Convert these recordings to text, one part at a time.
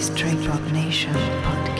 Straight Rock Nation podcast.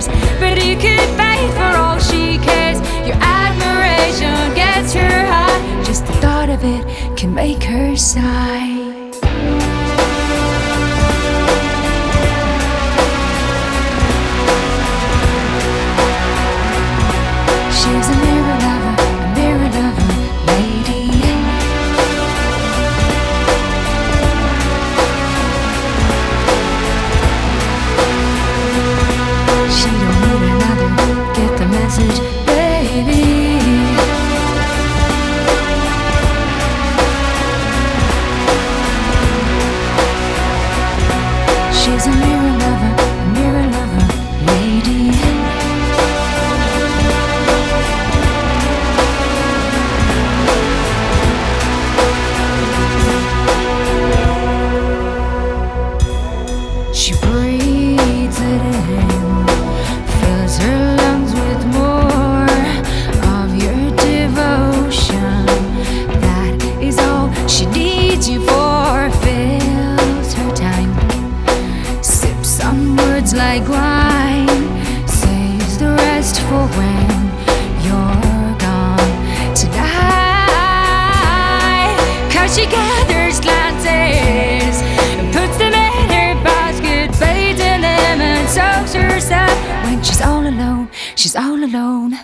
Stares, but you could fight for all she cares. Your admiration gets her high, just the thought of it can make her sigh. For when you're gone tonight. Cause she gathers glances and puts them in her basket, bathes in them and soaks herself when she's all alone. She's all alone.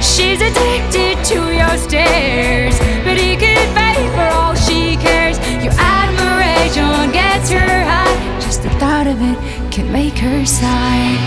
She's addicted to your stares, but he could pay for all she cares. Your admiration gets her high, just the thought of it can make her sigh.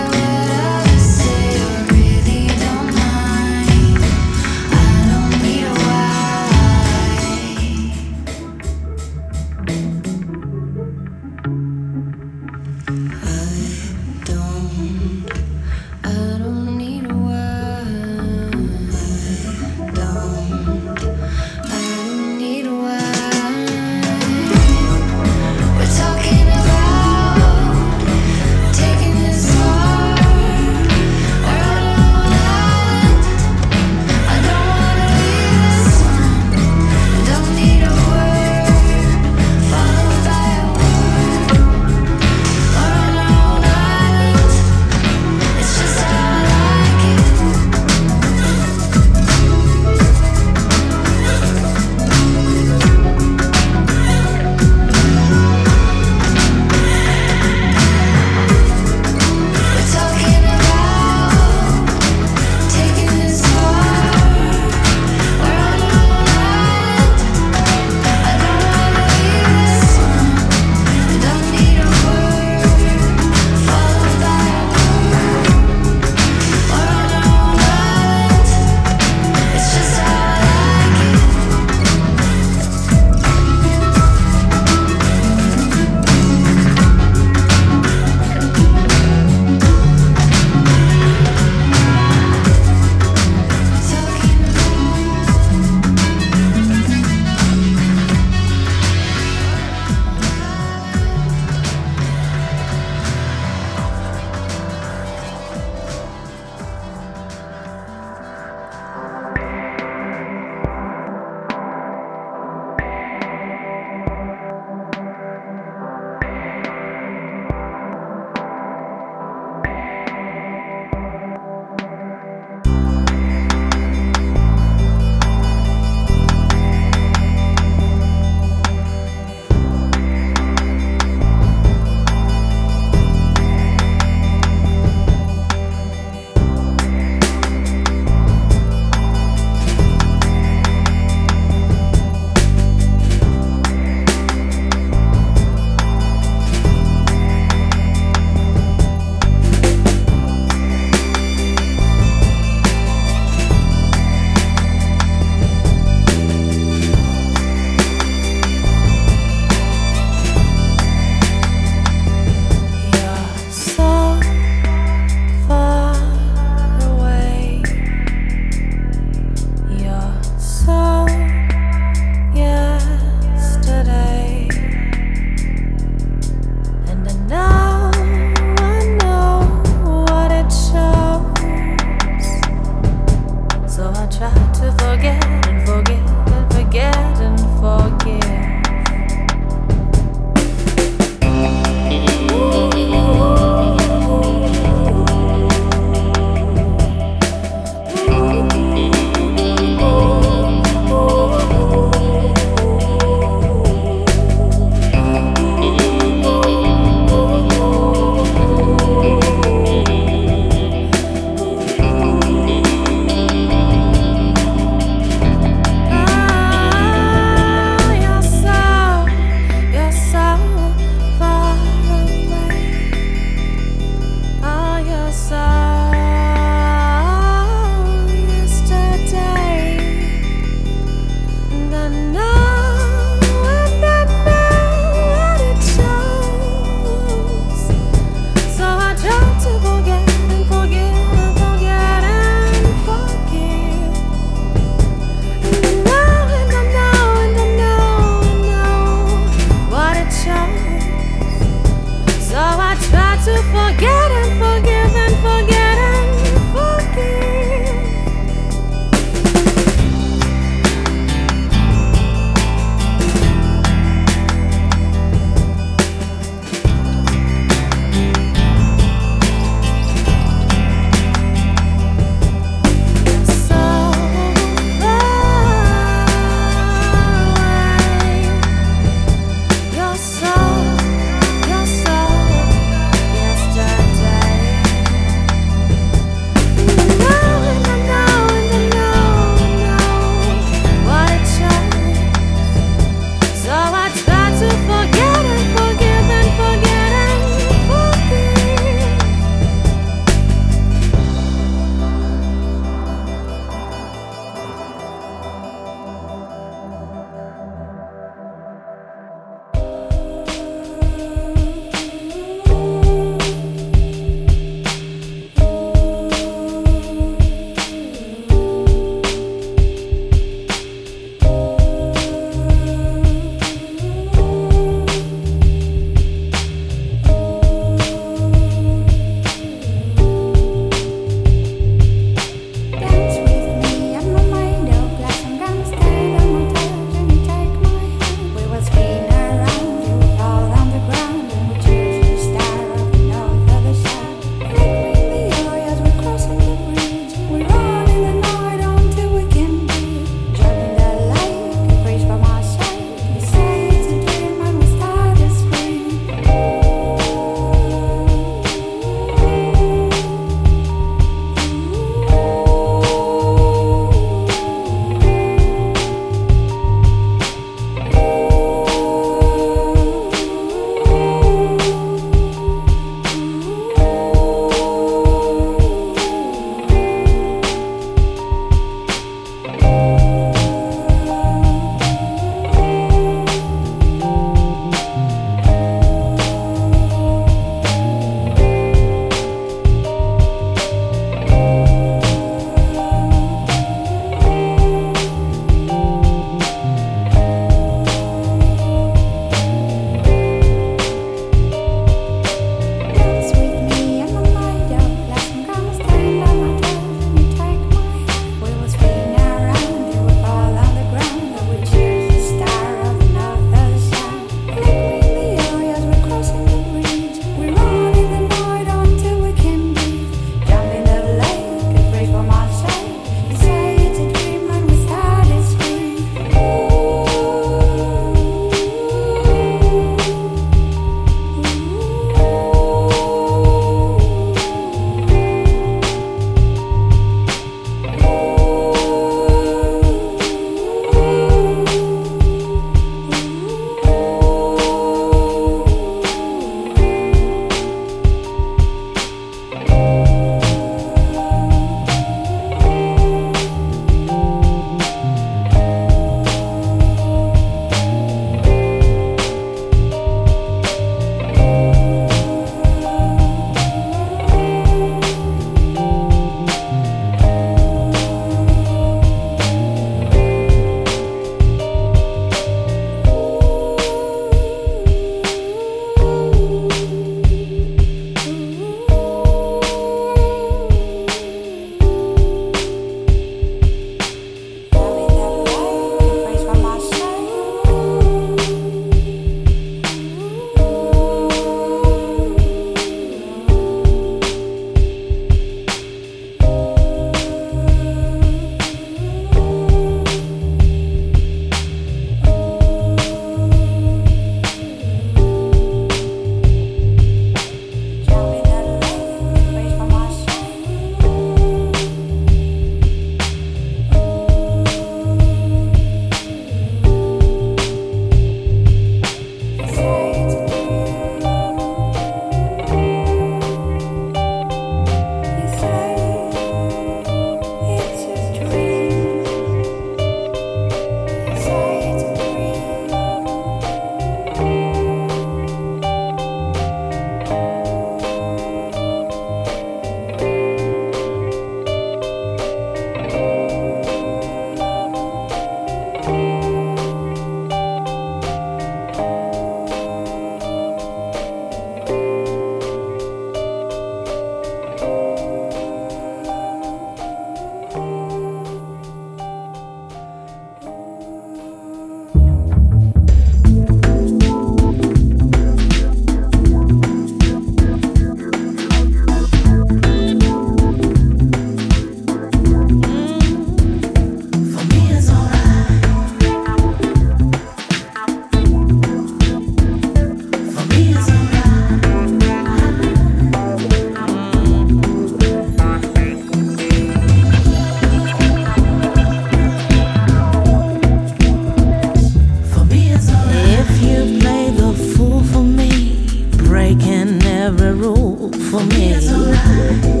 Bye.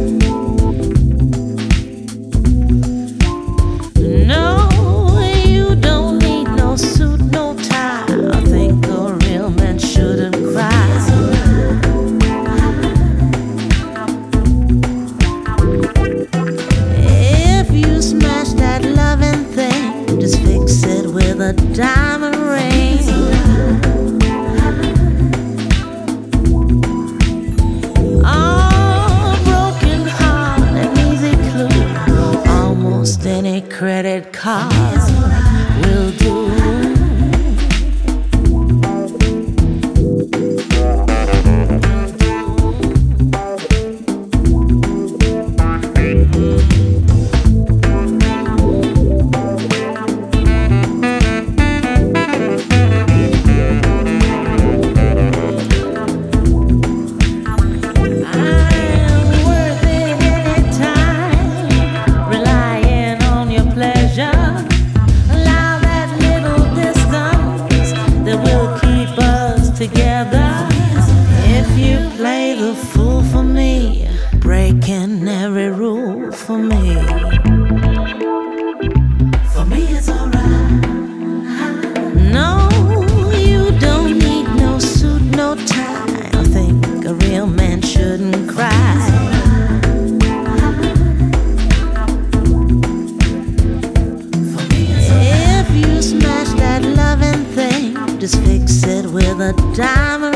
It with